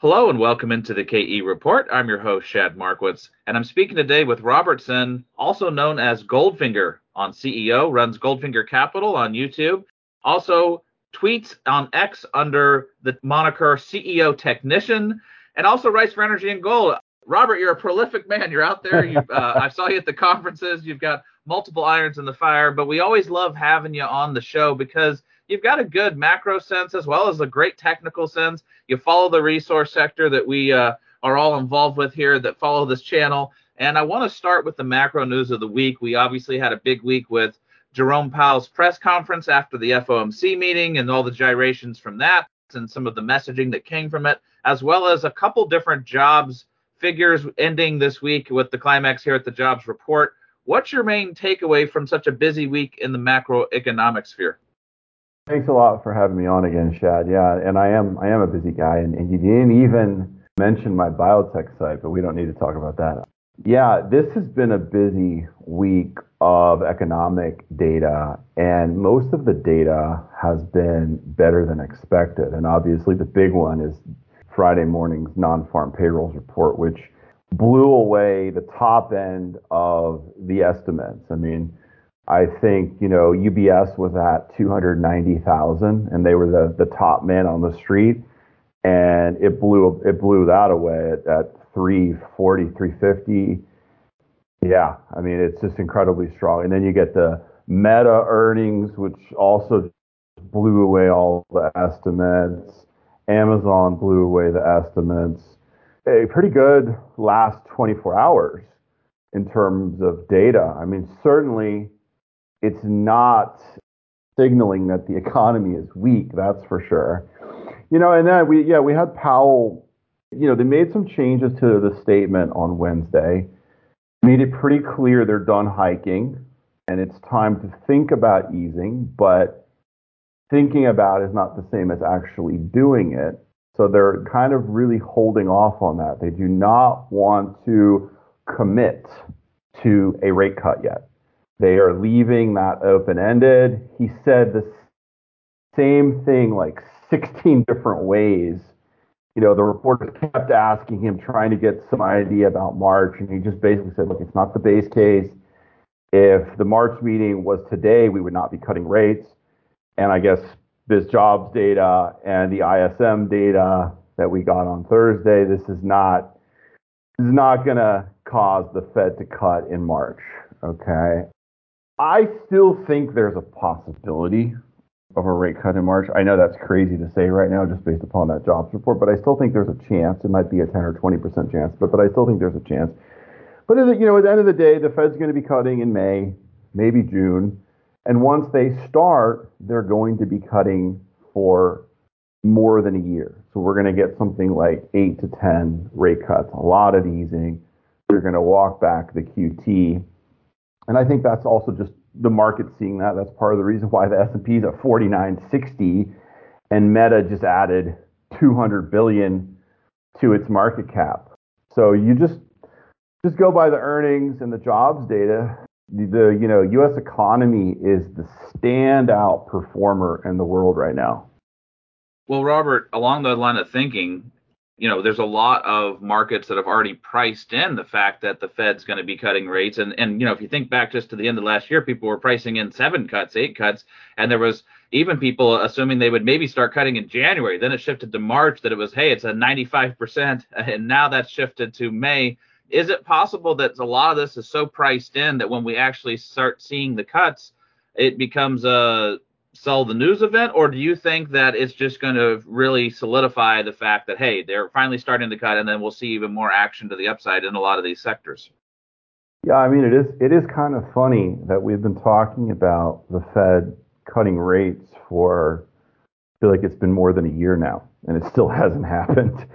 Hello and welcome into the KE Report. I'm your host, Shad Marquitz, and I'm speaking today with Robert Sinn, also known as Goldfinger on CEO, runs Goldfinger Capital on YouTube, also tweets on X under the moniker CEO Technician, and also writes for Energy and Gold. Robert, you're a prolific man. You're out there. You, uh, I saw you at the conferences. You've got multiple irons in the fire, but we always love having you on the show because you've got a good macro sense as well as a great technical sense. You follow the resource sector that we uh, are all involved with here that follow this channel. And I want to start with the macro news of the week. We obviously had a big week with Jerome Powell's press conference after the FOMC meeting and all the gyrations from that and some of the messaging that came from it, as well as a couple different jobs figures ending this week with the climax here at the jobs report. What's your main takeaway from such a busy week in the macroeconomic sphere? Thanks a lot for having me on again, Shad. Yeah, and I am I am a busy guy, and, and you didn't even mention my biotech site, but we don't need to talk about that. Yeah, this has been a busy week of economic data, and most of the data has been better than expected. And obviously, the big one is Friday morning's non-farm payrolls report, which blew away the top end of the estimates. I mean, I think you know UBS was at 290,000, and they were the the top man on the street, and it blew it blew that away at, at 340, 350. Yeah, I mean it's just incredibly strong. And then you get the Meta earnings, which also blew away all the estimates. Amazon blew away the estimates. A pretty good last 24 hours in terms of data. I mean, certainly it's not signaling that the economy is weak, that's for sure. You know, and then we, yeah, we had Powell, you know, they made some changes to the statement on Wednesday, made it pretty clear they're done hiking and it's time to think about easing, but thinking about is not the same as actually doing it. So they're kind of really holding off on that. They do not want to commit to a rate cut yet. They are leaving that open ended. He said the same thing like 16 different ways. You know, the reporters kept asking him, trying to get some idea about March, and he just basically said, look, it's not the base case. If the March meeting was today, we would not be cutting rates. And I guess this jobs data and the ISM data that we got on Thursday, this is not this is not going to cause the Fed to cut in March. Okay. I still think there's a possibility of a rate cut in March. I know that's crazy to say right now, just based upon that jobs report, but I still think there's a chance. It might be a 10 or 20 percent chance, but but I still think there's a chance. But you know, at the end of the day, the Fed's going to be cutting in May, maybe June, and once they start, they're going to be cutting for more than a year. So we're going to get something like eight to 10 rate cuts, a lot of easing. They're going to walk back the QT I think that's also just the market seeing that. That's part of the reason why the S&P is at 4960 and Meta just added 200 billion to its market cap. So you just just go by the earnings and the jobs data. The, the you know U.S. economy is the standout performer in the world right now. Well, Robert, along the line of thinking, you know, there's a lot of markets that have already priced in the fact that the Fed's going to be cutting rates. And, and, you know, if you think back just to the end of last year, people were pricing in seven cuts, eight cuts, and there was even people assuming they would maybe start cutting in January. Then it shifted to March that it was, hey, it's a 95%. And now that's shifted to May. Is it possible that a lot of this is so priced in that when we actually start seeing the cuts, it becomes a sell the news event, or do you think that it's just going to really solidify the fact that hey, they're finally starting to cut, and then we'll see even more action to the upside in a lot of these sectors? Yeah, I mean it is it is kind of funny that we've been talking about the Fed cutting rates for I feel like it's been more than a year now, and it still hasn't happened.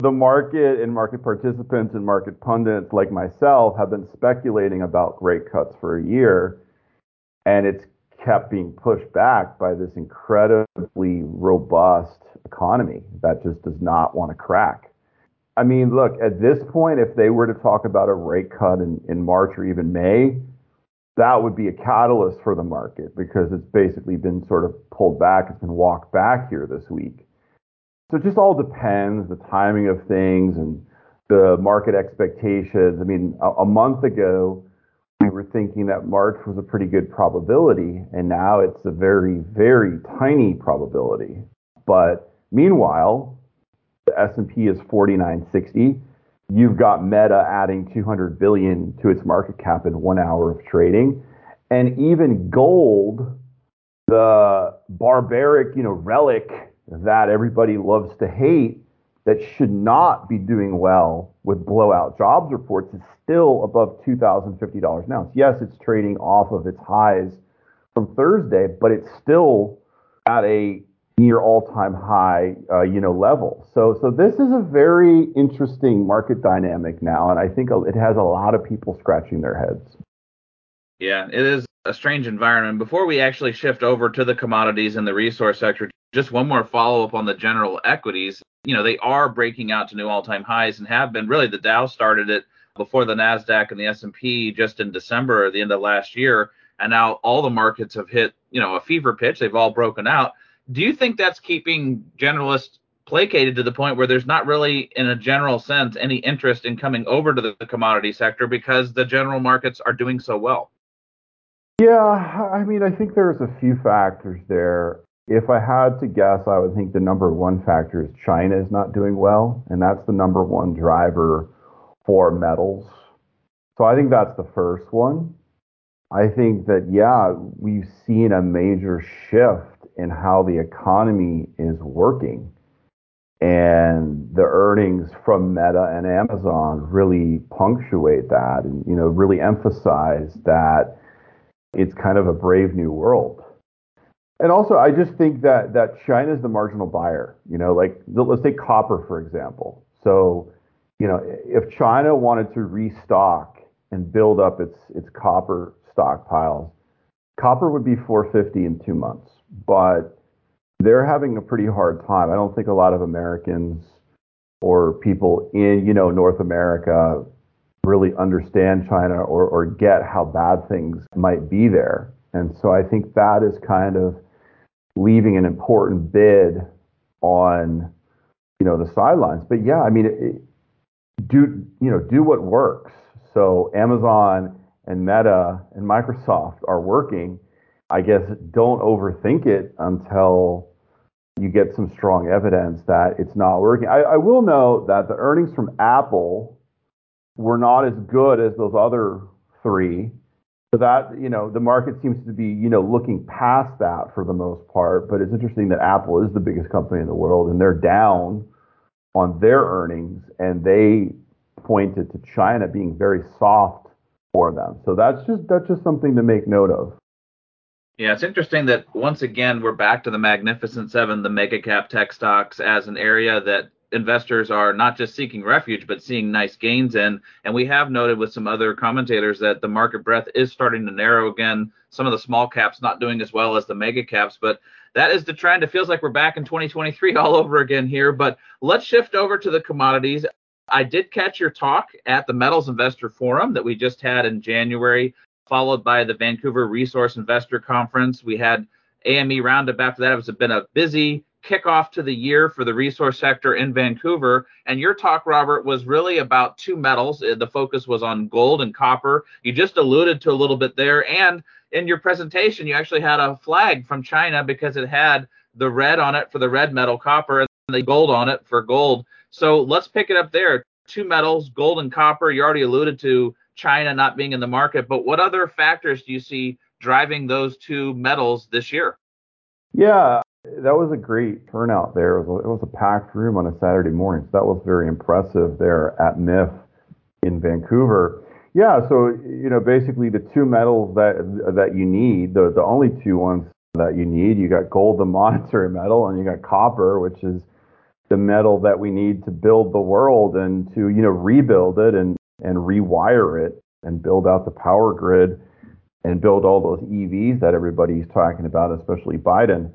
The market and market participants and market pundits like myself have been speculating about rate cuts for a year, and it's kept being pushed back by this incredibly robust economy that just does not want to crack. I mean, look, at this point, if they were to talk about a rate cut in, in March or even May, that would be a catalyst for the market because it's basically been sort of pulled back. It's been walked back here this week. So it just all depends the timing of things and the market expectations. I mean, a, a month ago, we were thinking that March was a pretty good probability, and now it's a very, very tiny probability. But meanwhile, the S&P is 4960. You've got Meta adding 200 billion to its market cap in one hour of trading, and even gold, the barbaric, you know, relic that everybody loves to hate, that should not be doing well with blowout jobs reports is still above $2,050 an ounce. Yes, it's trading off of its highs from Thursday, but it's still at a near all-time high, uh, you know, level. So, so this is a very interesting market dynamic now, and I think it has a lot of people scratching their heads. Yeah, it is a strange environment. Before we actually shift over to the commodities and the resource sector, just one more follow up on the general equities. You know, they are breaking out to new all-time highs and have been. Really, the Dow started it before the Nasdaq and the S&P just in December or the end of last year, and now all the markets have hit, you know, a fever pitch. They've all broken out. Do you think that's keeping generalists placated to the point where there's not really, in a general sense, any interest in coming over to the commodity sector because the general markets are doing so well? Yeah, I mean, I think there's a few factors there. If I had to guess, I would think the number one factor is China is not doing well, and that's the number one driver for metals. So I think that's the first one. I think that, yeah, we've seen a major shift in how the economy is working. And the earnings from Meta and Amazon really punctuate that and, you know, really emphasize that it's kind of a brave new world. And also, I just think that that China is the marginal buyer. You know, like let's take copper for example. So, you know, if China wanted to restock and build up its its copper stockpiles, copper would be 450 in two months but they're having a pretty hard time. I don't think a lot of Americans or people in, you know, North America really understand China or, or get how bad things might be there. And so I think that is kind of leaving an important bid on, you know, the sidelines. But yeah, I mean, it, do, you know, do what works. So Amazon and Meta and Microsoft are working I guess don't overthink it until you get some strong evidence that it's not working. I, I will note that the earnings from Apple were not as good as those other three. So that, you know, the market seems to be, you know, looking past that for the most part. But it's interesting that Apple is the biggest company in the world and they're down on their earnings and they pointed to China being very soft for them. So that's just that's just something to make note of. Yeah, it's interesting that once again we're back to the Magnificent Seven, the mega cap tech stocks, as an area that investors are not just seeking refuge but seeing nice gains in. And we have noted with some other commentators that the market breadth is starting to narrow again. Some of the small caps not doing as well as the mega caps, but that is the trend. It feels like we're back in 2023 all over again here. But let's shift over to the commodities. I did catch your talk at the Metals Investor Forum that we just had in January followed by the Vancouver Resource Investor Conference. We had AME Roundup after that. It was been a busy kickoff to the year for the resource sector in Vancouver. And your talk, Robert, was really about two metals. Uh, the focus was on gold and copper. You just alluded to a little bit there. And in your presentation, you actually had a flag from China because it had the red on it for the red metal copper and the gold on it for gold. So let's pick it up there. Two metals, gold and copper. You already alluded to China not being in the market, but what other factors do you see driving those two metals this year? Yeah, that was a great turnout there. It was a, it was a packed room on a Saturday morning. So that was very impressive there at MIF in Vancouver. Yeah, so you know, basically the two metals that that you need, the the only two ones that you need, you got gold, the monetary metal, and you got copper, which is the metal that we need to build the world and to you know rebuild it and and rewire it and build out the power grid and build all those EVs that everybody's talking about, especially Biden.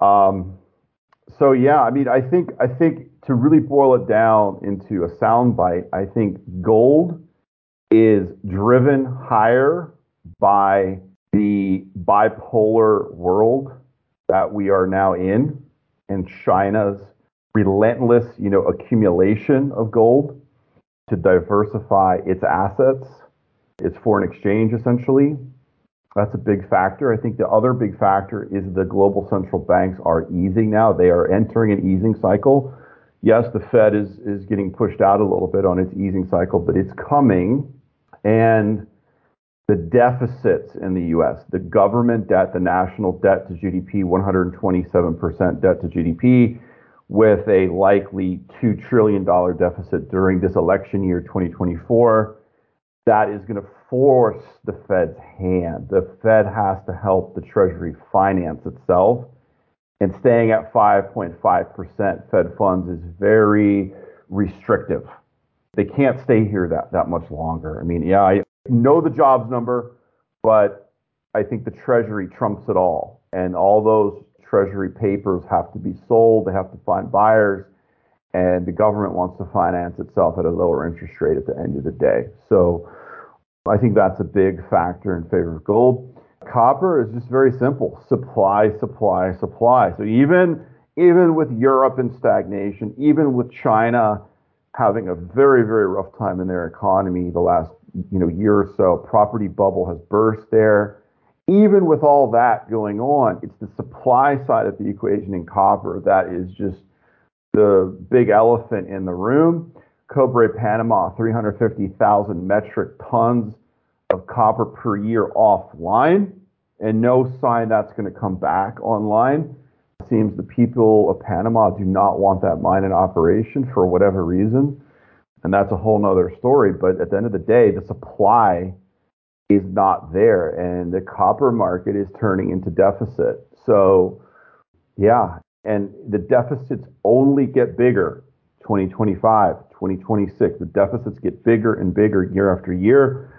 Um, so yeah, I mean, I think I think to really boil it down into a soundbite, I think gold is driven higher by the bipolar world that we are now in and China's relentless, you know, accumulation of gold to diversify its assets, its foreign exchange essentially. That's a big factor. I think the other big factor is the global central banks are easing now. They are entering an easing cycle. Yes, the Fed is is getting pushed out a little bit on its easing cycle, but it's coming. And the deficits in the US, the government debt, the national debt to GDP, 127% debt to GDP, with a likely $2 trillion deficit during this election year, 2024, that is going to force the Fed's hand. The Fed has to help the Treasury finance itself. And staying at 5.5% Fed funds is very restrictive. They can't stay here that, that much longer. I mean, yeah, I know the jobs number, but I think the Treasury trumps it all. And all those Treasury papers have to be sold, they have to find buyers, and the government wants to finance itself at a lower interest rate at the end of the day. So I think that's a big factor in favor of gold. Copper is just very simple supply, supply, supply. So even, even with Europe in stagnation, even with China having a very, very rough time in their economy the last you know, year or so, property bubble has burst there even with all that going on, it's the supply side of the equation in copper that is just the big elephant in the room. Cobre Panama, 350,000 metric tons of copper per year offline, and no sign that's going to come back online. It seems the people of Panama do not want that mine in operation for whatever reason. And that's a whole nother story. But at the end of the day, the supply is not there and the copper market is turning into deficit. So, yeah, and the deficits only get bigger 2025, 2026. The deficits get bigger and bigger year after year.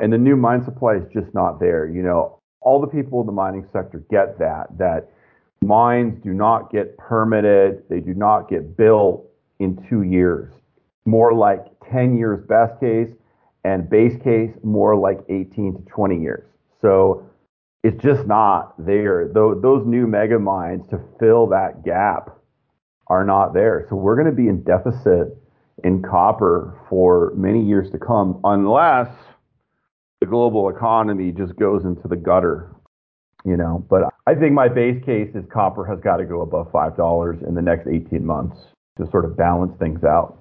And the new mine supply is just not there. You know, all the people in the mining sector get that, that mines do not get permitted, they do not get built in two years. More like 10 years best case, and base case more like 18 to 20 years. So it's just not there. Those new mega mines to fill that gap are not there. So we're going to be in deficit in copper for many years to come unless the global economy just goes into the gutter, you know. But I think my base case is copper has got to go above $5 in the next 18 months to sort of balance things out.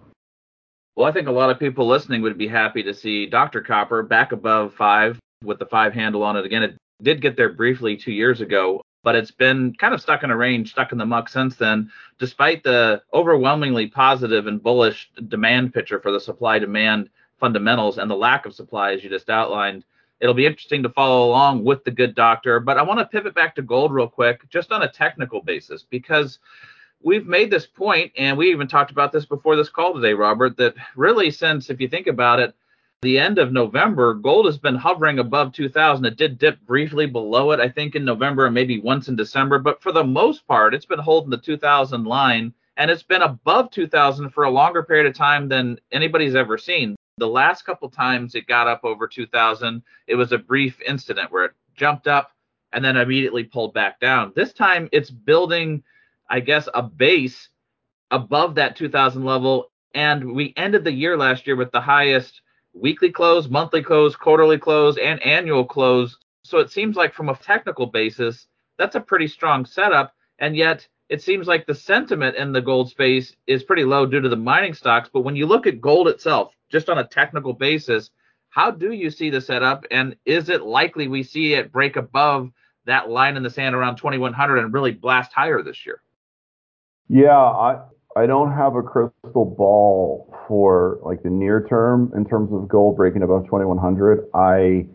Well, I think a lot of people listening would be happy to see Dr. Copper back above five with the five handle on it. Again, it did get there briefly two years ago, but it's been kind of stuck in a range, stuck in the muck since then, despite the overwhelmingly positive and bullish demand picture for the supply demand fundamentals and the lack of supply, as you just outlined. It'll be interesting to follow along with the good doctor, but I want to pivot back to gold real quick, just on a technical basis, because we've made this point, and we even talked about this before this call today, Robert, that really since, if you think about it, the end of November, gold has been hovering above 2000. It did dip briefly below it, I think, in November and maybe once in December, but for the most part, it's been holding the 2000 line, and it's been above 2000 for a longer period of time than anybody's ever seen. The last couple times it got up over 2000, it was a brief incident where it jumped up and then immediately pulled back down. This time it's building I guess, a base above that 2000 level. And we ended the year last year with the highest weekly close, monthly close, quarterly close, and annual close. So it seems like from a technical basis, that's a pretty strong setup. And yet it seems like the sentiment in the gold space is pretty low due to the mining stocks. But when you look at gold itself, just on a technical basis, how do you see the setup? And is it likely we see it break above that line in the sand around 2100 and really blast higher this year? Yeah, I I don't have a crystal ball for like the near term in terms of gold breaking above 2100. I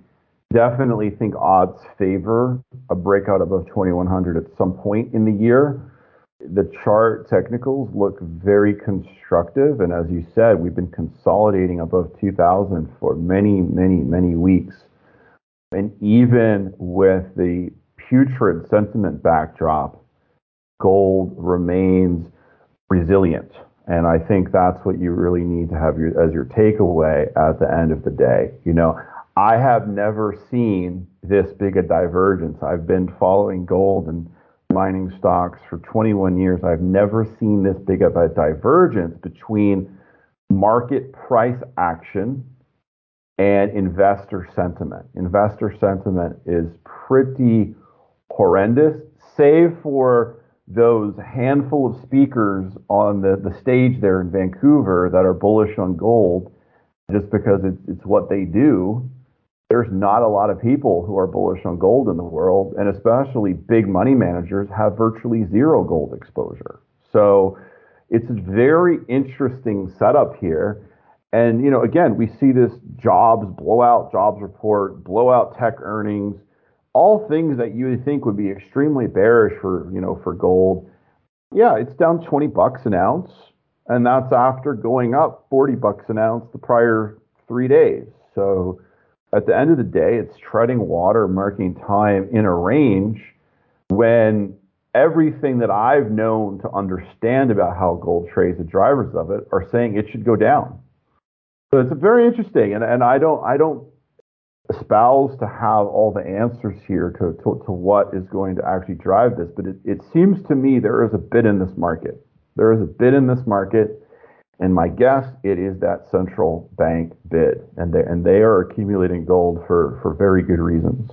definitely think odds favor a breakout above 2100 at some point in the year. The chart technicals look very constructive, and as you said, we've been consolidating above 2000 for many, many, many weeks. And even with the putrid sentiment backdrop, gold remains resilient. And I think that's what you really need to have your, as your takeaway at the end of the day. You know, I have never seen this big a divergence. I've been following gold and mining stocks for 21 years. I've never seen this big of a divergence between market price action and investor sentiment. Investor sentiment is pretty horrendous, save for those handful of speakers on the, the stage there in Vancouver that are bullish on gold just because it's, it's what they do. There's not a lot of people who are bullish on gold in the world, and especially big money managers have virtually zero gold exposure. So it's a very interesting setup here. And, you know, again, we see this jobs blowout, jobs report, blowout tech earnings, all things that you would think would be extremely bearish for, you know, for gold. Yeah, it's down 20 bucks an ounce, and that's after going up 40 bucks an ounce the prior three days. So at the end of the day, it's treading water, marking time in a range when everything that I've known to understand about how gold trades, the drivers of it, are saying it should go down. So it's very interesting, and, and I don't I don't espouse to have all the answers here to, to, to what is going to actually drive this, but it, it seems to me there is a bid in this market. There is a bid in this market, and my guess it is that central bank bid, and they and they are accumulating gold for for very good reasons.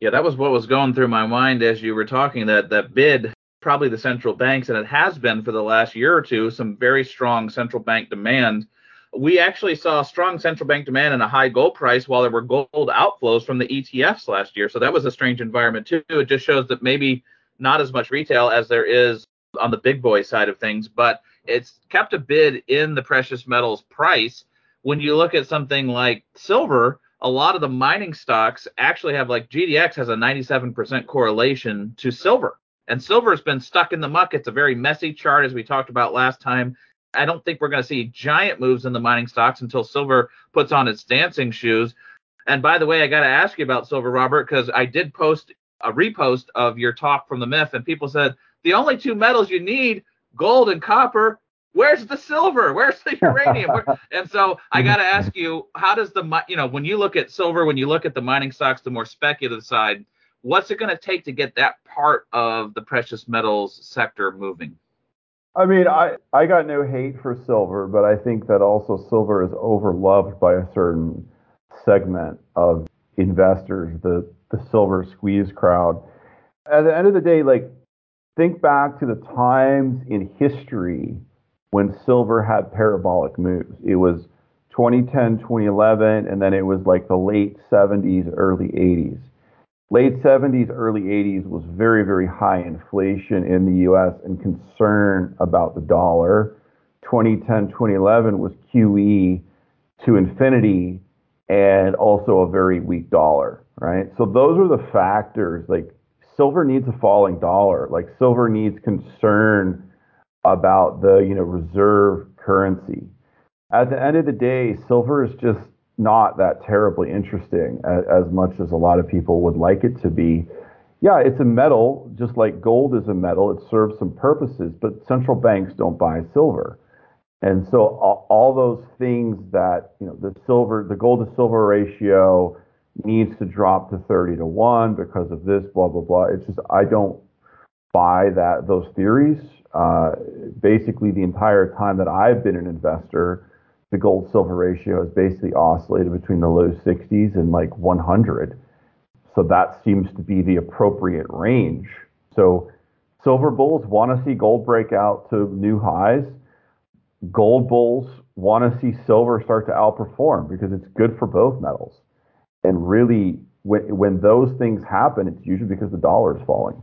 Yeah, that was what was going through my mind as you were talking. That that bid, probably the central banks, and it has been for the last year or two, some very strong central bank demand we actually saw strong central bank demand and a high gold price while there were gold outflows from the ETFs last year. So that was a strange environment too. It just shows that maybe not as much retail as there is on the big boy side of things, but it's kept a bid in the precious metals price. When you look at something like silver, a lot of the mining stocks actually have like GDX has a 97% correlation to silver. And silver has been stuck in the muck. It's a very messy chart, as we talked about last time. I don't think we're going to see giant moves in the mining stocks until silver puts on its dancing shoes. And by the way, I got to ask you about silver, Robert, because I did post a repost of your talk from the MIF, and people said the only two metals you need, gold and copper. Where's the silver? Where's the uranium? and so I got to ask you, how does the you know when you look at silver, when you look at the mining stocks, the more speculative side, what's it going to take to get that part of the precious metals sector moving? I mean, I, I got no hate for silver, but I think that also silver is overloved by a certain segment of investors, the, the silver squeeze crowd. At the end of the day, like, think back to the times in history when silver had parabolic moves. It was 2010, 2011, and then it was like the late 70s, early 80s late 70s, early 80s was very, very high inflation in the US and concern about the dollar. 2010, 2011 was QE to infinity and also a very weak dollar, right? So those are the factors. Like silver needs a falling dollar. Like silver needs concern about the, you know, reserve currency. At the end of the day, silver is just not that terribly interesting as, as, much as a lot of people would like it to be. Yeah, it's a metal, just like gold is a metal. It serves some purposes, but central banks don't buy silver. And so all, all those things that, you know, the silver, the gold to silver ratio needs to drop to 30 to 1 because of this, blah, blah, blah. It's just, I don't buy that, those theories. Uh, basically, the entire time that I've been an investor, the gold silver ratio has basically oscillated between the low 60s and like 100. So that seems to be the appropriate range. So silver bulls want to see gold break out to new highs. Gold bulls want to see silver start to outperform because it's good for both metals. And really, when, when those things happen, it's usually because the dollar is falling.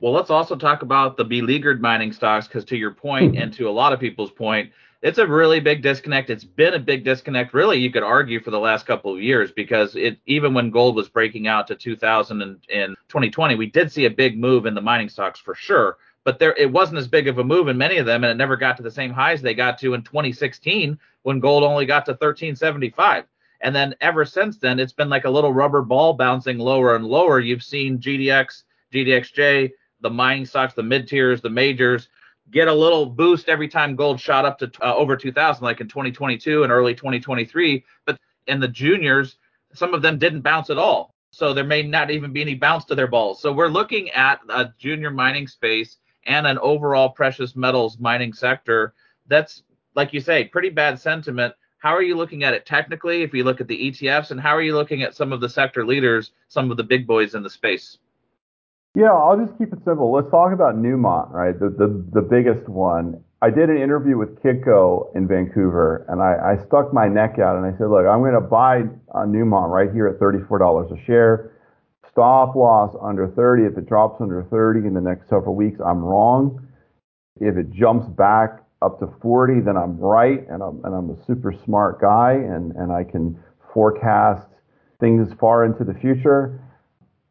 Well, let's also talk about the beleaguered mining stocks because, to your point, and to a lot of people's point, it's a really big disconnect. It's been a big disconnect, really. You could argue for the last couple of years because it even when gold was breaking out to 2000 and, and 2020, we did see a big move in the mining stocks for sure. But there, it wasn't as big of a move in many of them, and it never got to the same highs they got to in 2016 when gold only got to 1375. And then ever since then, it's been like a little rubber ball bouncing lower and lower. You've seen GDX, GDXJ, the mining stocks, the mid tiers, the majors get a little boost every time gold shot up to uh, over 2000 like in 2022 and early 2023 but in the juniors some of them didn't bounce at all So there may not even be any bounce to their balls. So we're looking at a junior mining space and an overall precious metals mining sector that's, like you say, pretty bad sentiment. How are you looking at it technically if you look at the ETFs, and how are you looking at some of the sector leaders, some of the big boys in the space? Yeah, I'll just keep it simple. Let's talk about Newmont, right? The the, the biggest one. I did an interview with Kitco in Vancouver, and I, I stuck my neck out and I said, look, I'm going to buy uh, Newmont right here at $34 a share. Stop loss under 30. If it drops under 30 in the next several weeks, I'm wrong. If it jumps back up to 40, then I'm right, and I'm, and I'm a super smart guy, and, and I can forecast things far into the future.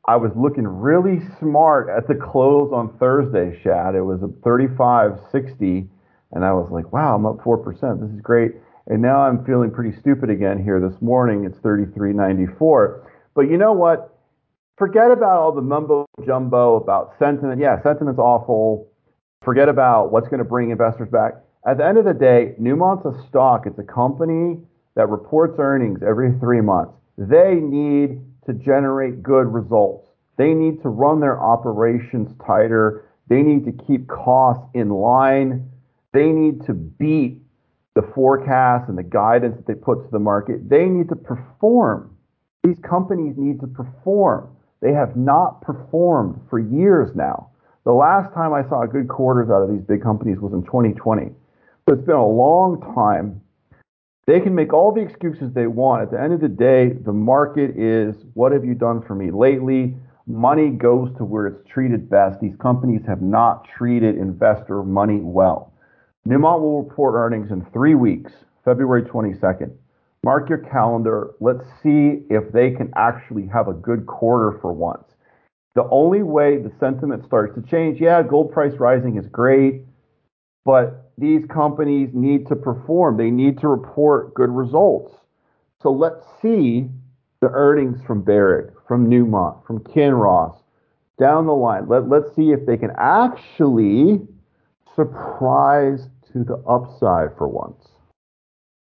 I was looking really smart at the close on Thursday, Shad. It was a 35.60, and I was like, wow, I'm up 4%. This is great. And now I'm feeling pretty stupid again here this morning. It's 33.94. But you know what? Forget about all the mumbo jumbo about sentiment. Yeah, sentiment's awful. Forget about what's going to bring investors back. At the end of the day, Newmont's a stock. It's a company that reports earnings every three months. They need to generate good results. They need to run their operations tighter. They need to keep costs in line. They need to beat the forecast and the guidance that they put to the market. They need to perform. These companies need to perform. They have not performed for years now. The last time I saw good quarters out of these big companies was in 2020. So it's been a long time. They can make all the excuses they want. At the end of the day, the market is what have you done for me lately? Money goes to where it's treated best. These companies have not treated investor money well. Newmont will report earnings in three weeks, February 22nd. Mark your calendar. Let's see if they can actually have a good quarter for once. The only way the sentiment starts to change, yeah, gold price rising is great, but these companies need to perform. They need to report good results. So let's see the earnings from Barrick, from Newmont, from Kinross down the line. Let, let's see if they can actually surprise to the upside for once.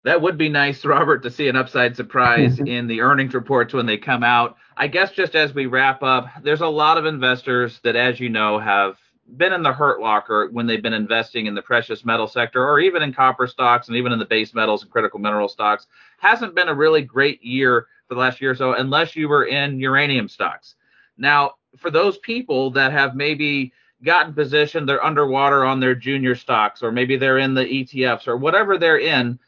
That would be nice, Robert, to see an upside surprise in the earnings reports when they come out. I guess just as we wrap up, there's a lot of investors that, as you know, have been in the hurt locker when they've been investing in the precious metal sector or even in copper stocks and even in the base metals and critical mineral stocks. Hasn't been a really great year for the last year or so unless you were in uranium stocks. Now, for those people that have maybe gotten positioned, they're underwater on their junior stocks or maybe they're in the ETFs or whatever they're in,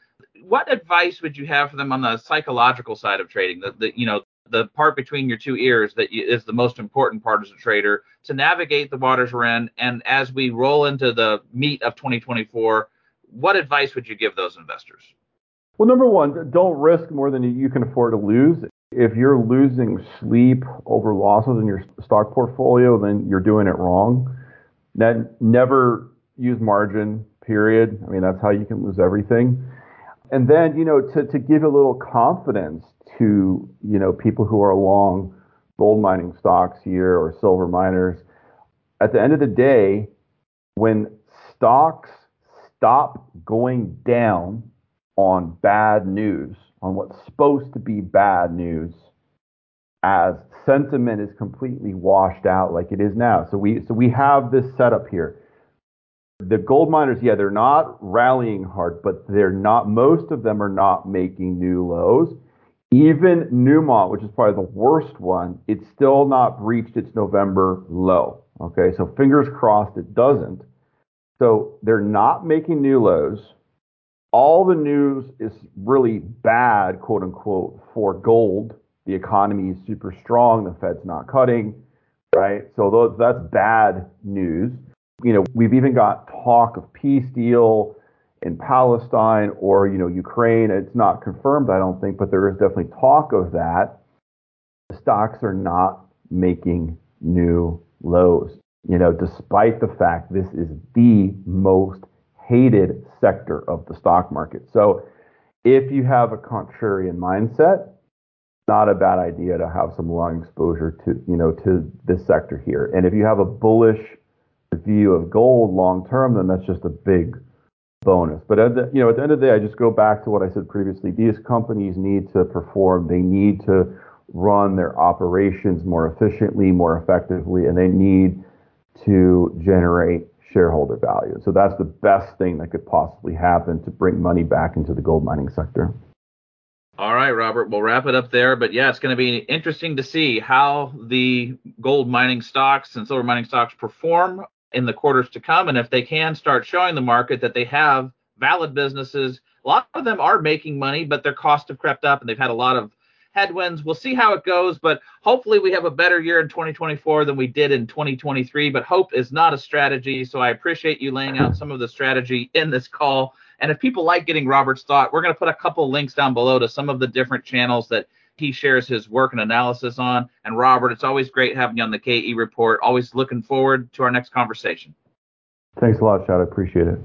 what advice would you have for them on the psychological side of trading? The, the you know the part between your two ears that is the most important part as a trader to navigate the waters we're in. And as we roll into the meat of 2024, what advice would you give those investors? Well, number one, don't risk more than you can afford to lose. If you're losing sleep over losses in your stock portfolio, then you're doing it wrong. Then never use margin, period. I mean, that's how you can lose everything. And then, you know, to, to give a little confidence to, you know, people who are long gold mining stocks here or silver miners, at the end of the day, when stocks stop going down on bad news, on what's supposed to be bad news, as sentiment is completely washed out like it is now. So we so we have this setup here the gold miners, yeah, they're not rallying hard, but they're not, most of them are not making new lows. Even Newmont, which is probably the worst one, it's still not reached its November low. Okay, so fingers crossed it doesn't. So they're not making new lows. All the news is really bad, quote unquote, for gold. The economy is super strong. The Fed's not cutting, right? So that's bad news you know, we've even got talk of peace deal in Palestine or, you know, Ukraine. It's not confirmed, I don't think, but there is definitely talk of that. The stocks are not making new lows, you know, despite the fact this is the most hated sector of the stock market. So if you have a contrarian mindset, not a bad idea to have some long exposure to, you know, to this sector here. And if you have a bullish view of gold long term, then that's just a big bonus. But at the, you know, at the end of the day, I just go back to what I said previously. These companies need to perform. They need to run their operations more efficiently, more effectively, and they need to generate shareholder value. So that's the best thing that could possibly happen to bring money back into the gold mining sector. All right, Robert, we'll wrap it up there. But yeah, it's going to be interesting to see how the gold mining stocks and silver mining stocks perform in the quarters to come. And if they can start showing the market that they have valid businesses, a lot of them are making money, but their costs have crept up and they've had a lot of headwinds. We'll see how it goes, but hopefully we have a better year in 2024 than we did in 2023. But hope is not a strategy. So I appreciate you laying out some of the strategy in this call. And if people like getting Robert's thought, we're going to put a couple links down below to some of the different channels that he shares his work and analysis on. And Robert, it's always great having you on the KE report. Always looking forward to our next conversation. Thanks a lot, Shad. I appreciate it.